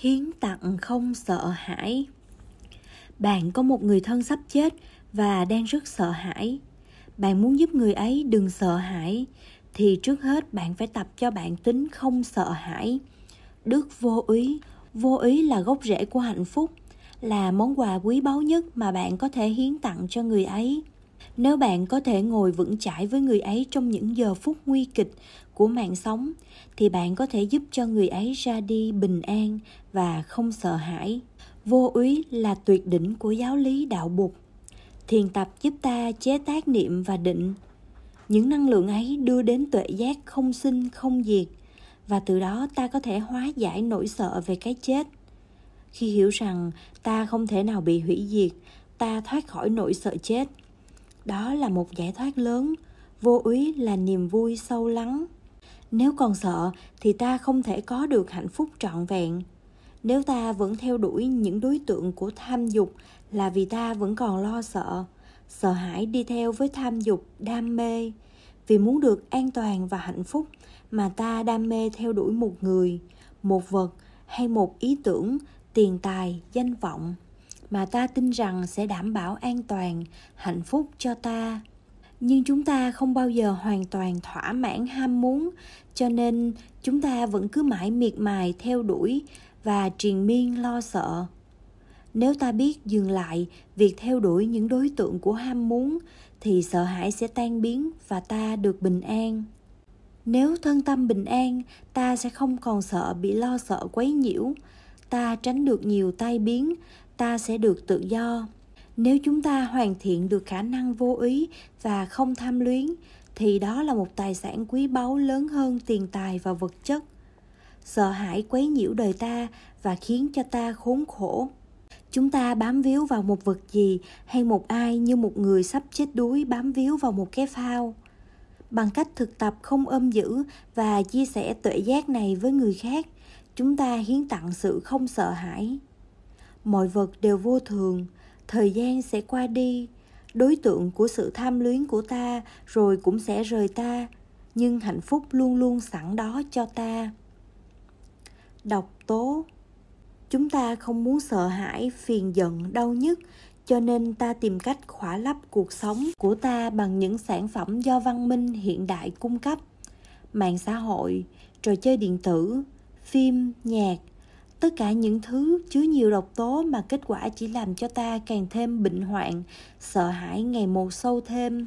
hiến tặng không sợ hãi. Bạn có một người thân sắp chết và đang rất sợ hãi. Bạn muốn giúp người ấy đừng sợ hãi, thì trước hết bạn phải tập cho bạn tính không sợ hãi. Đức vô ý vô ý là gốc rễ của hạnh phúc, là món quà quý báu nhất mà bạn có thể hiến tặng cho người ấy nếu bạn có thể ngồi vững chãi với người ấy trong những giờ phút nguy kịch của mạng sống, thì bạn có thể giúp cho người ấy ra đi bình an và không sợ hãi. Vô úy là tuyệt đỉnh của giáo lý đạo bục. Thiền tập giúp ta chế tác niệm và định. Những năng lượng ấy đưa đến tuệ giác không sinh, không diệt, và từ đó ta có thể hóa giải nỗi sợ về cái chết. Khi hiểu rằng ta không thể nào bị hủy diệt, ta thoát khỏi nỗi sợ chết đó là một giải thoát lớn. Vô úy là niềm vui sâu lắng. Nếu còn sợ, thì ta không thể có được hạnh phúc trọn vẹn. Nếu ta vẫn theo đuổi những đối tượng của tham dục, là vì ta vẫn còn lo sợ. Sợ hãi đi theo với tham dục, đam mê. Vì muốn được an toàn và hạnh phúc mà ta đam mê theo đuổi một người, một vật hay một ý tưởng, tiền tài, danh vọng mà ta tin rằng sẽ đảm bảo an toàn, hạnh phúc cho ta. Nhưng chúng ta không bao giờ hoàn toàn thỏa mãn ham muốn, cho nên chúng ta vẫn cứ mãi miệt mài theo đuổi và triền miên lo sợ. Nếu ta biết dừng lại việc theo đuổi những đối tượng của ham muốn, thì sợ hãi sẽ tan biến và ta được bình an. Nếu thân tâm bình an, ta sẽ không còn sợ bị lo sợ quấy nhiễu. Ta tránh được nhiều tai biến ta sẽ được tự do. Nếu chúng ta hoàn thiện được khả năng vô ý và không tham luyến, thì đó là một tài sản quý báu lớn hơn tiền tài và vật chất. Sợ hãi quấy nhiễu đời ta và khiến cho ta khốn khổ. Chúng ta bám víu vào một vật gì hay một ai như một người sắp chết đuối bám víu vào một cái phao? Bằng cách thực tập không ôm giữ và chia sẻ tuệ giác này với người khác, chúng ta hiến tặng sự không sợ hãi mọi vật đều vô thường. Thời gian sẽ qua đi, đối tượng của sự tham luyến của ta rồi cũng sẽ rời ta, nhưng hạnh phúc luôn luôn sẵn đó cho ta. Độc tố. Chúng ta không muốn sợ hãi, phiền giận, đau nhức, cho nên ta tìm cách khỏa lấp cuộc sống của ta bằng những sản phẩm do văn minh hiện đại cung cấp. Mạng xã hội, trò chơi điện tử, phim, nhạc tất cả những thứ chứa nhiều độc tố mà kết quả chỉ làm cho ta càng thêm bệnh hoạn, sợ hãi ngày một sâu thêm.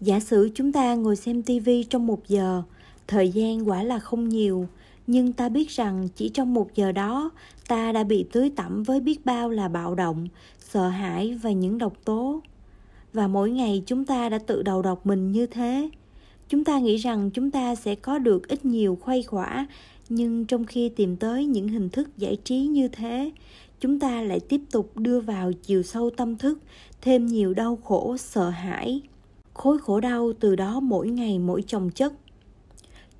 Giả sử chúng ta ngồi xem tivi trong một giờ, thời gian quả là không nhiều, nhưng ta biết rằng chỉ trong một giờ đó, ta đã bị tưới tẩm với biết bao là bạo động, sợ hãi và những độc tố. Và mỗi ngày chúng ta đã tự đầu độc mình như thế. Chúng ta nghĩ rằng chúng ta sẽ có được ít nhiều khuây khỏa nhưng trong khi tìm tới những hình thức giải trí như thế, chúng ta lại tiếp tục đưa vào chiều sâu tâm thức, thêm nhiều đau khổ, sợ hãi. Khối khổ đau từ đó mỗi ngày mỗi chồng chất.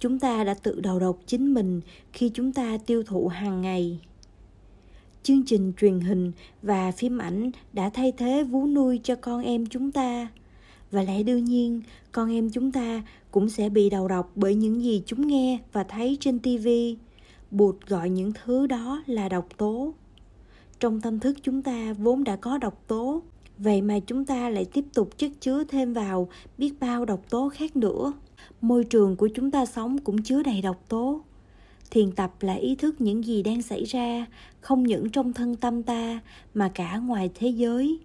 Chúng ta đã tự đầu độc chính mình khi chúng ta tiêu thụ hàng ngày. Chương trình truyền hình và phim ảnh đã thay thế vú nuôi cho con em chúng ta và lẽ đương nhiên, con em chúng ta cũng sẽ bị đầu độc bởi những gì chúng nghe và thấy trên tv bụt gọi những thứ đó là độc tố. Trong tâm thức chúng ta vốn đã có độc tố, vậy mà chúng ta lại tiếp tục chất chứa thêm vào biết bao độc tố khác nữa. Môi trường của chúng ta sống cũng chứa đầy độc tố. Thiền tập là ý thức những gì đang xảy ra, không những trong thân tâm ta, mà cả ngoài thế giới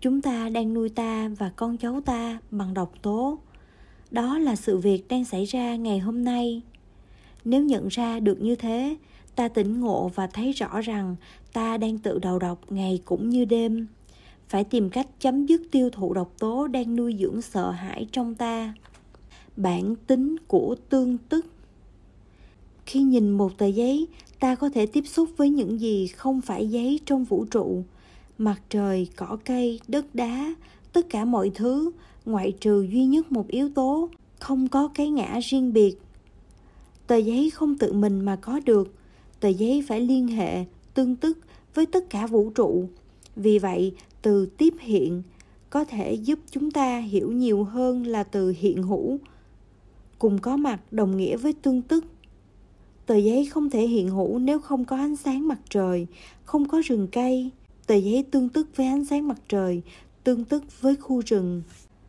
chúng ta đang nuôi ta và con cháu ta bằng độc tố. Đó là sự việc đang xảy ra ngày hôm nay. Nếu nhận ra được như thế, ta tỉnh ngộ và thấy rõ rằng ta đang tự đầu độc ngày cũng như đêm. Phải tìm cách chấm dứt tiêu thụ độc tố đang nuôi dưỡng sợ hãi trong ta. Bản tính của tương tức. Khi nhìn một tờ giấy, ta có thể tiếp xúc với những gì không phải giấy trong vũ trụ mặt trời cỏ cây đất đá tất cả mọi thứ ngoại trừ duy nhất một yếu tố không có cái ngã riêng biệt. Tờ giấy không tự mình mà có được tờ giấy phải liên hệ tương tức với tất cả vũ trụ. Vì vậy từ tiếp hiện có thể giúp chúng ta hiểu nhiều hơn là từ hiện hữu cùng có mặt đồng nghĩa với tương tức. Tờ giấy không thể hiện hữu nếu không có ánh sáng mặt trời, không có rừng cây. Tờ giấy tương tức với ánh sáng mặt trời, tương tức với khu rừng.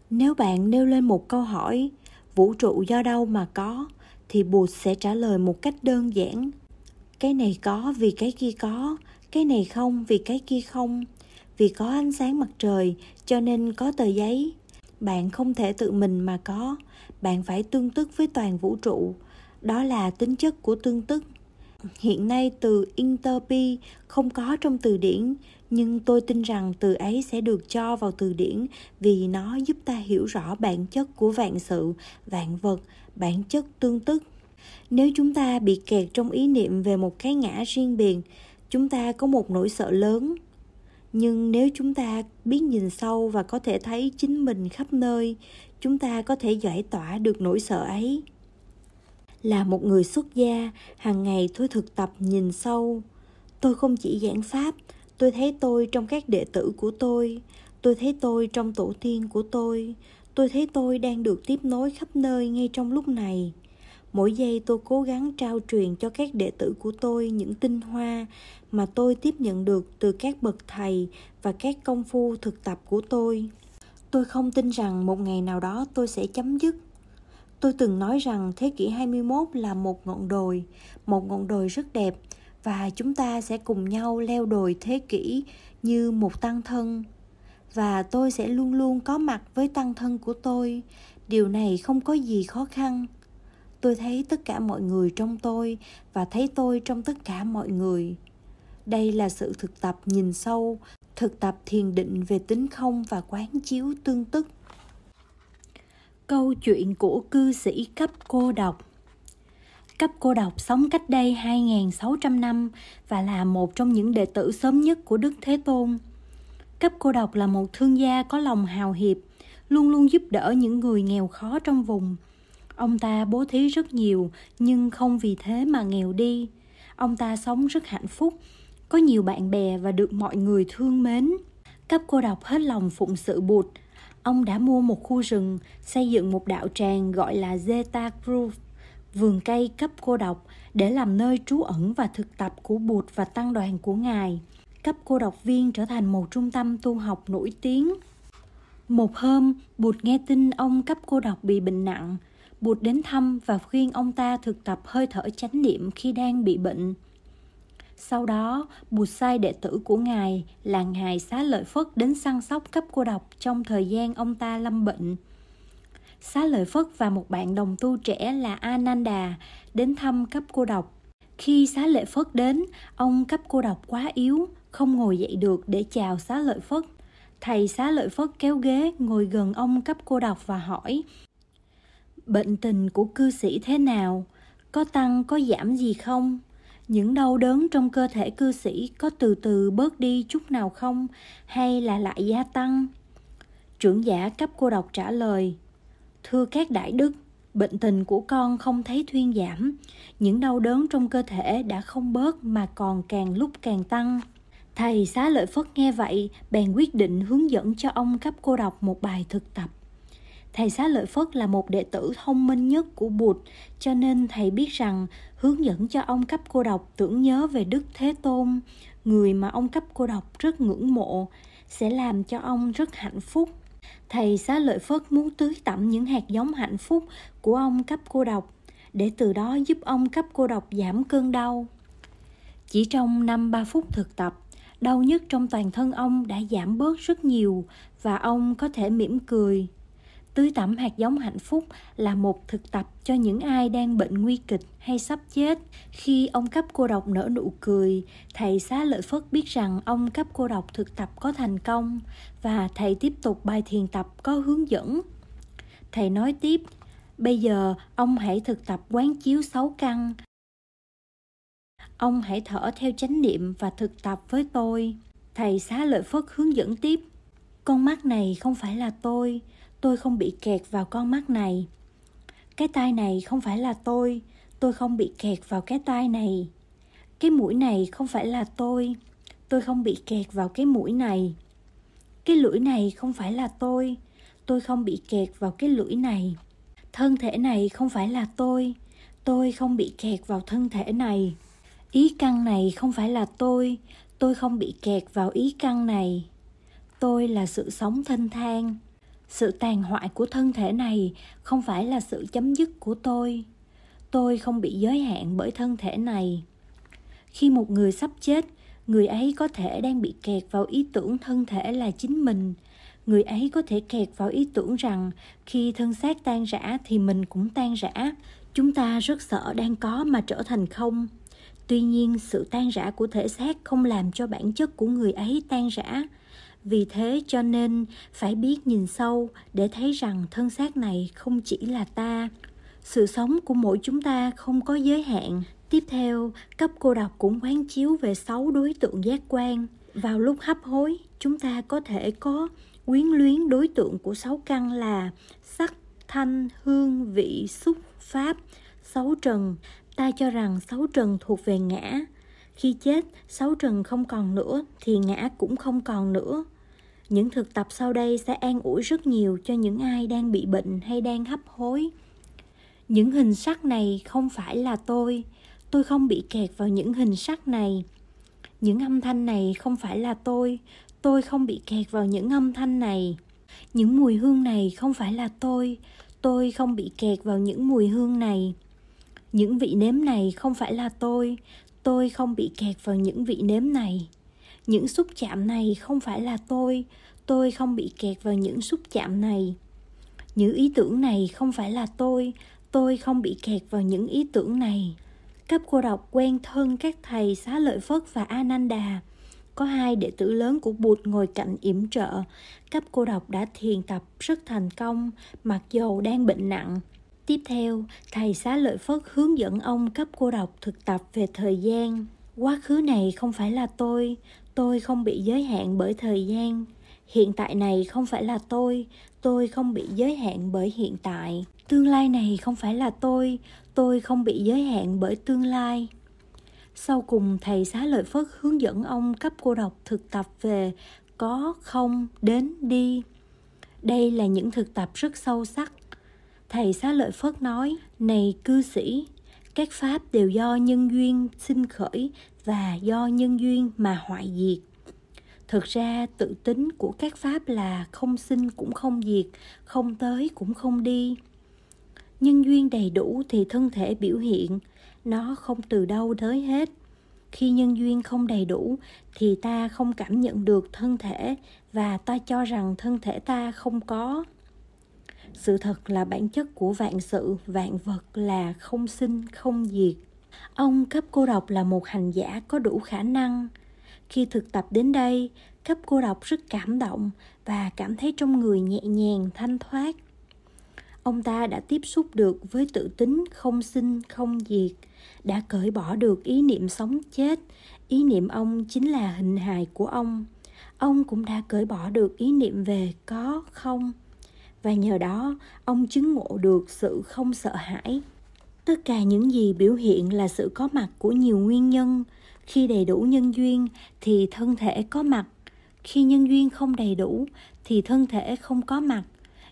Nếu bạn nêu lên một câu hỏi, vũ trụ do đâu mà có, thì Bụt sẽ trả lời một cách đơn giản. Cái này có vì cái kia có, cái này không vì cái kia không. Vì có ánh sáng mặt trời cho nên có tờ giấy. Bạn không thể tự mình mà có, bạn phải tương tức với toàn vũ trụ. Đó là tính chất của tương tức. Hiện nay từ interpi không có trong từ điển, nhưng tôi tin rằng từ ấy sẽ được cho vào từ điển vì nó giúp ta hiểu rõ bản chất của vạn sự, vạn vật, bản chất tương tức. Nếu chúng ta bị kẹt trong ý niệm về một cái ngã riêng biệt, chúng ta có một nỗi sợ lớn. Nhưng nếu chúng ta biết nhìn sâu và có thể thấy chính mình khắp nơi, chúng ta có thể giải tỏa được nỗi sợ ấy là một người xuất gia hàng ngày tôi thực tập nhìn sâu tôi không chỉ giảng pháp tôi thấy tôi trong các đệ tử của tôi. Tôi thấy tôi trong tổ tiên của tôi. Tôi thấy tôi đang được tiếp nối khắp nơi ngay trong lúc này. Mỗi giây tôi cố gắng trao truyền cho các đệ tử của tôi những tinh hoa mà tôi tiếp nhận được từ các bậc thầy và các công phu thực tập của tôi. Tôi không tin rằng một ngày nào đó tôi sẽ chấm dứt. Tôi từng nói rằng thế kỷ 21 là một ngọn đồi, một ngọn đồi rất đẹp và chúng ta sẽ cùng nhau leo đồi thế kỷ như một tăng thân. Và tôi sẽ luôn luôn có mặt với tăng thân của tôi. Điều này không có gì khó khăn. Tôi thấy tất cả mọi người trong tôi và thấy tôi trong tất cả mọi người. Đây là sự thực tập nhìn sâu, thực tập thiền định về tính không và quán chiếu tương tức Câu chuyện của cư sĩ cấp cô độc Cấp cô độc sống cách đây 2.600 năm và là một trong những đệ tử sớm nhất của Đức Thế Tôn. Cấp cô độc là một thương gia có lòng hào hiệp, luôn luôn giúp đỡ những người nghèo khó trong vùng. Ông ta bố thí rất nhiều nhưng không vì thế mà nghèo đi. Ông ta sống rất hạnh phúc, có nhiều bạn bè và được mọi người thương mến. Cấp cô độc hết lòng phụng sự bụt, ông đã mua một khu rừng, xây dựng một đạo tràng gọi là Zeta Grove, vườn cây cấp cô độc để làm nơi trú ẩn và thực tập của Bụt và tăng đoàn của Ngài. Cấp cô độc viên trở thành một trung tâm tu học nổi tiếng. Một hôm, Bụt nghe tin ông cấp cô độc bị bệnh nặng. Bụt đến thăm và khuyên ông ta thực tập hơi thở chánh niệm khi đang bị bệnh. Sau đó, Bụt sai đệ tử của Ngài là Ngài Xá Lợi Phất đến săn sóc cấp cô độc trong thời gian ông ta lâm bệnh. Xá Lợi Phất và một bạn đồng tu trẻ là Ananda đến thăm cấp cô độc. Khi Xá Lợi Phất đến, ông cấp cô độc quá yếu, không ngồi dậy được để chào Xá Lợi Phất. Thầy Xá Lợi Phất kéo ghế ngồi gần ông cấp cô độc và hỏi Bệnh tình của cư sĩ thế nào? Có tăng có giảm gì không? những đau đớn trong cơ thể cư sĩ có từ từ bớt đi chút nào không hay là lại gia tăng trưởng giả cấp cô độc trả lời thưa các đại đức bệnh tình của con không thấy thuyên giảm. Những đau đớn trong cơ thể đã không bớt mà còn càng lúc càng tăng. Thầy xá lợi phất nghe vậy bèn quyết định hướng dẫn cho ông cấp cô đọc một bài thực tập. Thầy Xá Lợi Phất là một đệ tử thông minh nhất của Bụt, cho nên thầy biết rằng hướng dẫn cho ông cấp cô độc tưởng nhớ về Đức Thế Tôn, người mà ông cấp cô độc rất ngưỡng mộ, sẽ làm cho ông rất hạnh phúc. Thầy Xá Lợi Phất muốn tưới tẩm những hạt giống hạnh phúc của ông cấp cô độc, để từ đó giúp ông cấp cô độc giảm cơn đau. Chỉ trong năm ba phút thực tập, đau nhất trong toàn thân ông đã giảm bớt rất nhiều và ông có thể mỉm cười Tưới tẩm hạt giống hạnh phúc là một thực tập cho những ai đang bệnh nguy kịch hay sắp chết. Khi ông cấp cô độc nở nụ cười, thầy xá lợi phất biết rằng ông cấp cô độc thực tập có thành công và thầy tiếp tục bài thiền tập có hướng dẫn. Thầy nói tiếp, bây giờ ông hãy thực tập quán chiếu sáu căn. Ông hãy thở theo chánh niệm và thực tập với tôi. Thầy xá lợi phất hướng dẫn tiếp, con mắt này không phải là tôi, tôi không bị kẹt vào con mắt này. Cái tai này không phải là tôi. Tôi không bị kẹt vào cái tai này. Cái mũi này không phải là tôi. Tôi không bị kẹt vào cái mũi này. Cái lưỡi này không phải là tôi. Tôi không bị kẹt vào cái lưỡi này. Thân thể này không phải là tôi. Tôi không bị kẹt vào thân thể này. Ý căn này không phải là tôi. Tôi không bị kẹt vào ý căn này. Tôi là sự sống thanh thang sự tàn hoại của thân thể này không phải là sự chấm dứt của tôi. Tôi không bị giới hạn bởi thân thể này. Khi một người sắp chết, người ấy có thể đang bị kẹt vào ý tưởng thân thể là chính mình. Người ấy có thể kẹt vào ý tưởng rằng khi thân xác tan rã thì mình cũng tan rã. Chúng ta rất sợ đang có mà trở thành không. Tuy nhiên, sự tan rã của thể xác không làm cho bản chất của người ấy tan rã vì thế cho nên phải biết nhìn sâu để thấy rằng thân xác này không chỉ là ta. Sự sống của mỗi chúng ta không có giới hạn. Tiếp theo, cấp cô đọc cũng quán chiếu về sáu đối tượng giác quan. Vào lúc hấp hối, chúng ta có thể có quyến luyến đối tượng của sáu căn là sắc, thanh, hương, vị, xúc, pháp, sáu trần. Ta cho rằng sáu trần thuộc về ngã. Khi chết, sáu trần không còn nữa thì ngã cũng không còn nữa những thực tập sau đây sẽ an ủi rất nhiều cho những ai đang bị bệnh hay đang hấp hối. Những hình sắc này không phải là tôi. Tôi không bị kẹt vào những hình sắc này. Những âm thanh này không phải là tôi. Tôi không bị kẹt vào những âm thanh này. Những mùi hương này không phải là tôi. Tôi không bị kẹt vào những mùi hương này. Những vị nếm này không phải là tôi. Tôi không bị kẹt vào những vị nếm này những xúc chạm này không phải là tôi tôi không bị kẹt vào những xúc chạm này những ý tưởng này không phải là tôi tôi không bị kẹt vào những ý tưởng này cấp cô độc quen thân các thầy xá lợi phất và ananda có hai đệ tử lớn của Bụt ngồi cạnh yểm trợ. Cấp cô độc đã thiền tập rất thành công, mặc dầu đang bệnh nặng. Tiếp theo, thầy xá lợi Phất hướng dẫn ông cấp cô độc thực tập về thời gian. Quá khứ này không phải là tôi, tôi không bị giới hạn bởi thời gian. Hiện tại này không phải là tôi, tôi không bị giới hạn bởi hiện tại. Tương lai này không phải là tôi, tôi không bị giới hạn bởi tương lai. Sau cùng thầy xá lợi Phất hướng dẫn ông cấp cô độc thực tập về có, không, đến, đi. Đây là những thực tập rất sâu sắc. Thầy xá lợi Phất nói, này cư sĩ, các pháp đều do nhân duyên sinh khởi và do nhân duyên mà hoại diệt. Thực ra tự tính của các pháp là không sinh cũng không diệt, không tới cũng không đi. Nhân duyên đầy đủ thì thân thể biểu hiện, nó không từ đâu tới hết khi nhân duyên không đầy đủ thì ta không cảm nhận được thân thể và ta cho rằng thân thể ta không có sự thật là bản chất của vạn sự vạn vật là không sinh không diệt ông cấp cô độc là một hành giả có đủ khả năng. Khi thực tập đến đây, cấp cô độc rất cảm động và cảm thấy trong người nhẹ nhàng, thanh thoát. Ông ta đã tiếp xúc được với tự tính không sinh, không diệt, đã cởi bỏ được ý niệm sống chết. Ý niệm ông chính là hình hài của ông. Ông cũng đã cởi bỏ được ý niệm về có, không. Và nhờ đó, ông chứng ngộ được sự không sợ hãi tất cả những gì biểu hiện là sự có mặt của nhiều nguyên nhân. Khi đầy đủ nhân duyên, thì thân thể có mặt. Khi nhân duyên không đầy đủ, thì thân thể không có mặt.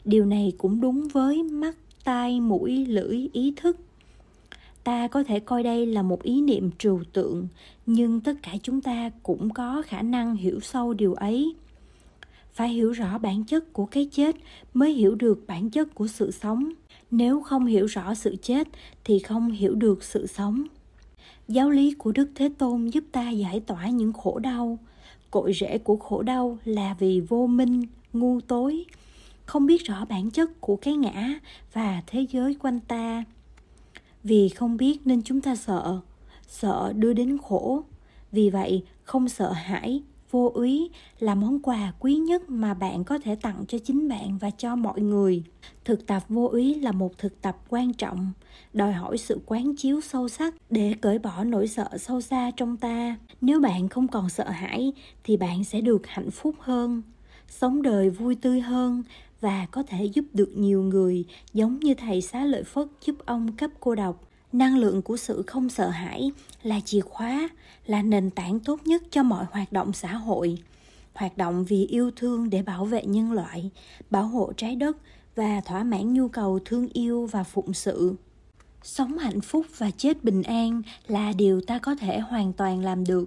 Điều này cũng đúng với mắt, tai, mũi, lưỡi, ý thức. Ta có thể coi đây là một ý niệm trừu tượng, nhưng tất cả chúng ta cũng có khả năng hiểu sâu điều ấy. Phải hiểu rõ bản chất của cái chết mới hiểu được bản chất của sự sống nếu không hiểu rõ sự chết thì không hiểu được sự sống. Giáo lý của đức thế tôn giúp ta giải tỏa những khổ đau. Cội rễ của khổ đau là vì vô minh, ngu tối. Không biết rõ bản chất của cái ngã và thế giới quanh ta. Vì không biết nên chúng ta sợ sợ đưa đến khổ. Vì vậy, không sợ hãi vô úy là món quà quý nhất mà bạn có thể tặng cho chính bạn và cho mọi người. Thực tập vô úy là một thực tập quan trọng, đòi hỏi sự quán chiếu sâu sắc để cởi bỏ nỗi sợ sâu xa trong ta. Nếu bạn không còn sợ hãi thì bạn sẽ được hạnh phúc hơn, sống đời vui tươi hơn và có thể giúp được nhiều người giống như thầy xá lợi phất giúp ông cấp cô độc năng lượng của sự không sợ hãi là chìa khóa, là nền tảng tốt nhất cho mọi hoạt động xã hội. Hoạt động vì yêu thương để bảo vệ nhân loại, bảo hộ trái đất và thỏa mãn nhu cầu thương yêu và phụng sự. Sống hạnh phúc và chết bình an là điều ta có thể hoàn toàn làm được.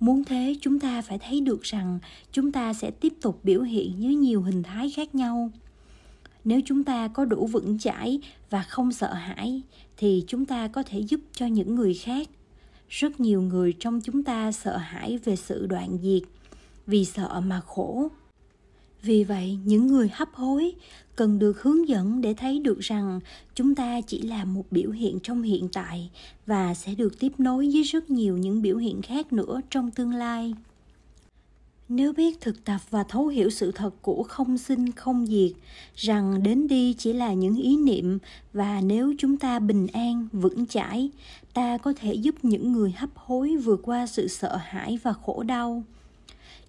Muốn thế, chúng ta phải thấy được rằng chúng ta sẽ tiếp tục biểu hiện dưới nhiều hình thái khác nhau nếu chúng ta có đủ vững chãi và không sợ hãi, thì chúng ta có thể giúp cho những người khác. Rất nhiều người trong chúng ta sợ hãi về sự đoạn diệt vì sợ mà khổ. Vì vậy, những người hấp hối cần được hướng dẫn để thấy được rằng chúng ta chỉ là một biểu hiện trong hiện tại và sẽ được tiếp nối với rất nhiều những biểu hiện khác nữa trong tương lai nếu biết thực tập và thấu hiểu sự thật của không sinh, không diệt, rằng đến đi chỉ là những ý niệm và nếu chúng ta bình an, vững chãi, ta có thể giúp những người hấp hối vượt qua sự sợ hãi và khổ đau.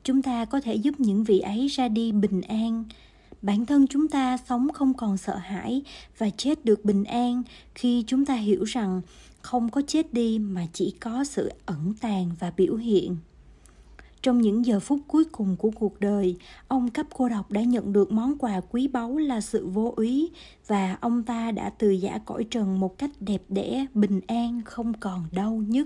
Chúng ta có thể giúp những vị ấy ra đi bình an. Bản thân chúng ta sống không còn sợ hãi và chết được bình an khi chúng ta hiểu rằng không có chết đi mà chỉ có sự ẩn tàng và biểu hiện trong những giờ phút cuối cùng của cuộc đời, ông cấp cô độc đã nhận được món quà quý báu là sự vô úy và ông ta đã từ giả cõi trần một cách đẹp đẽ, bình an, không còn đau nhức.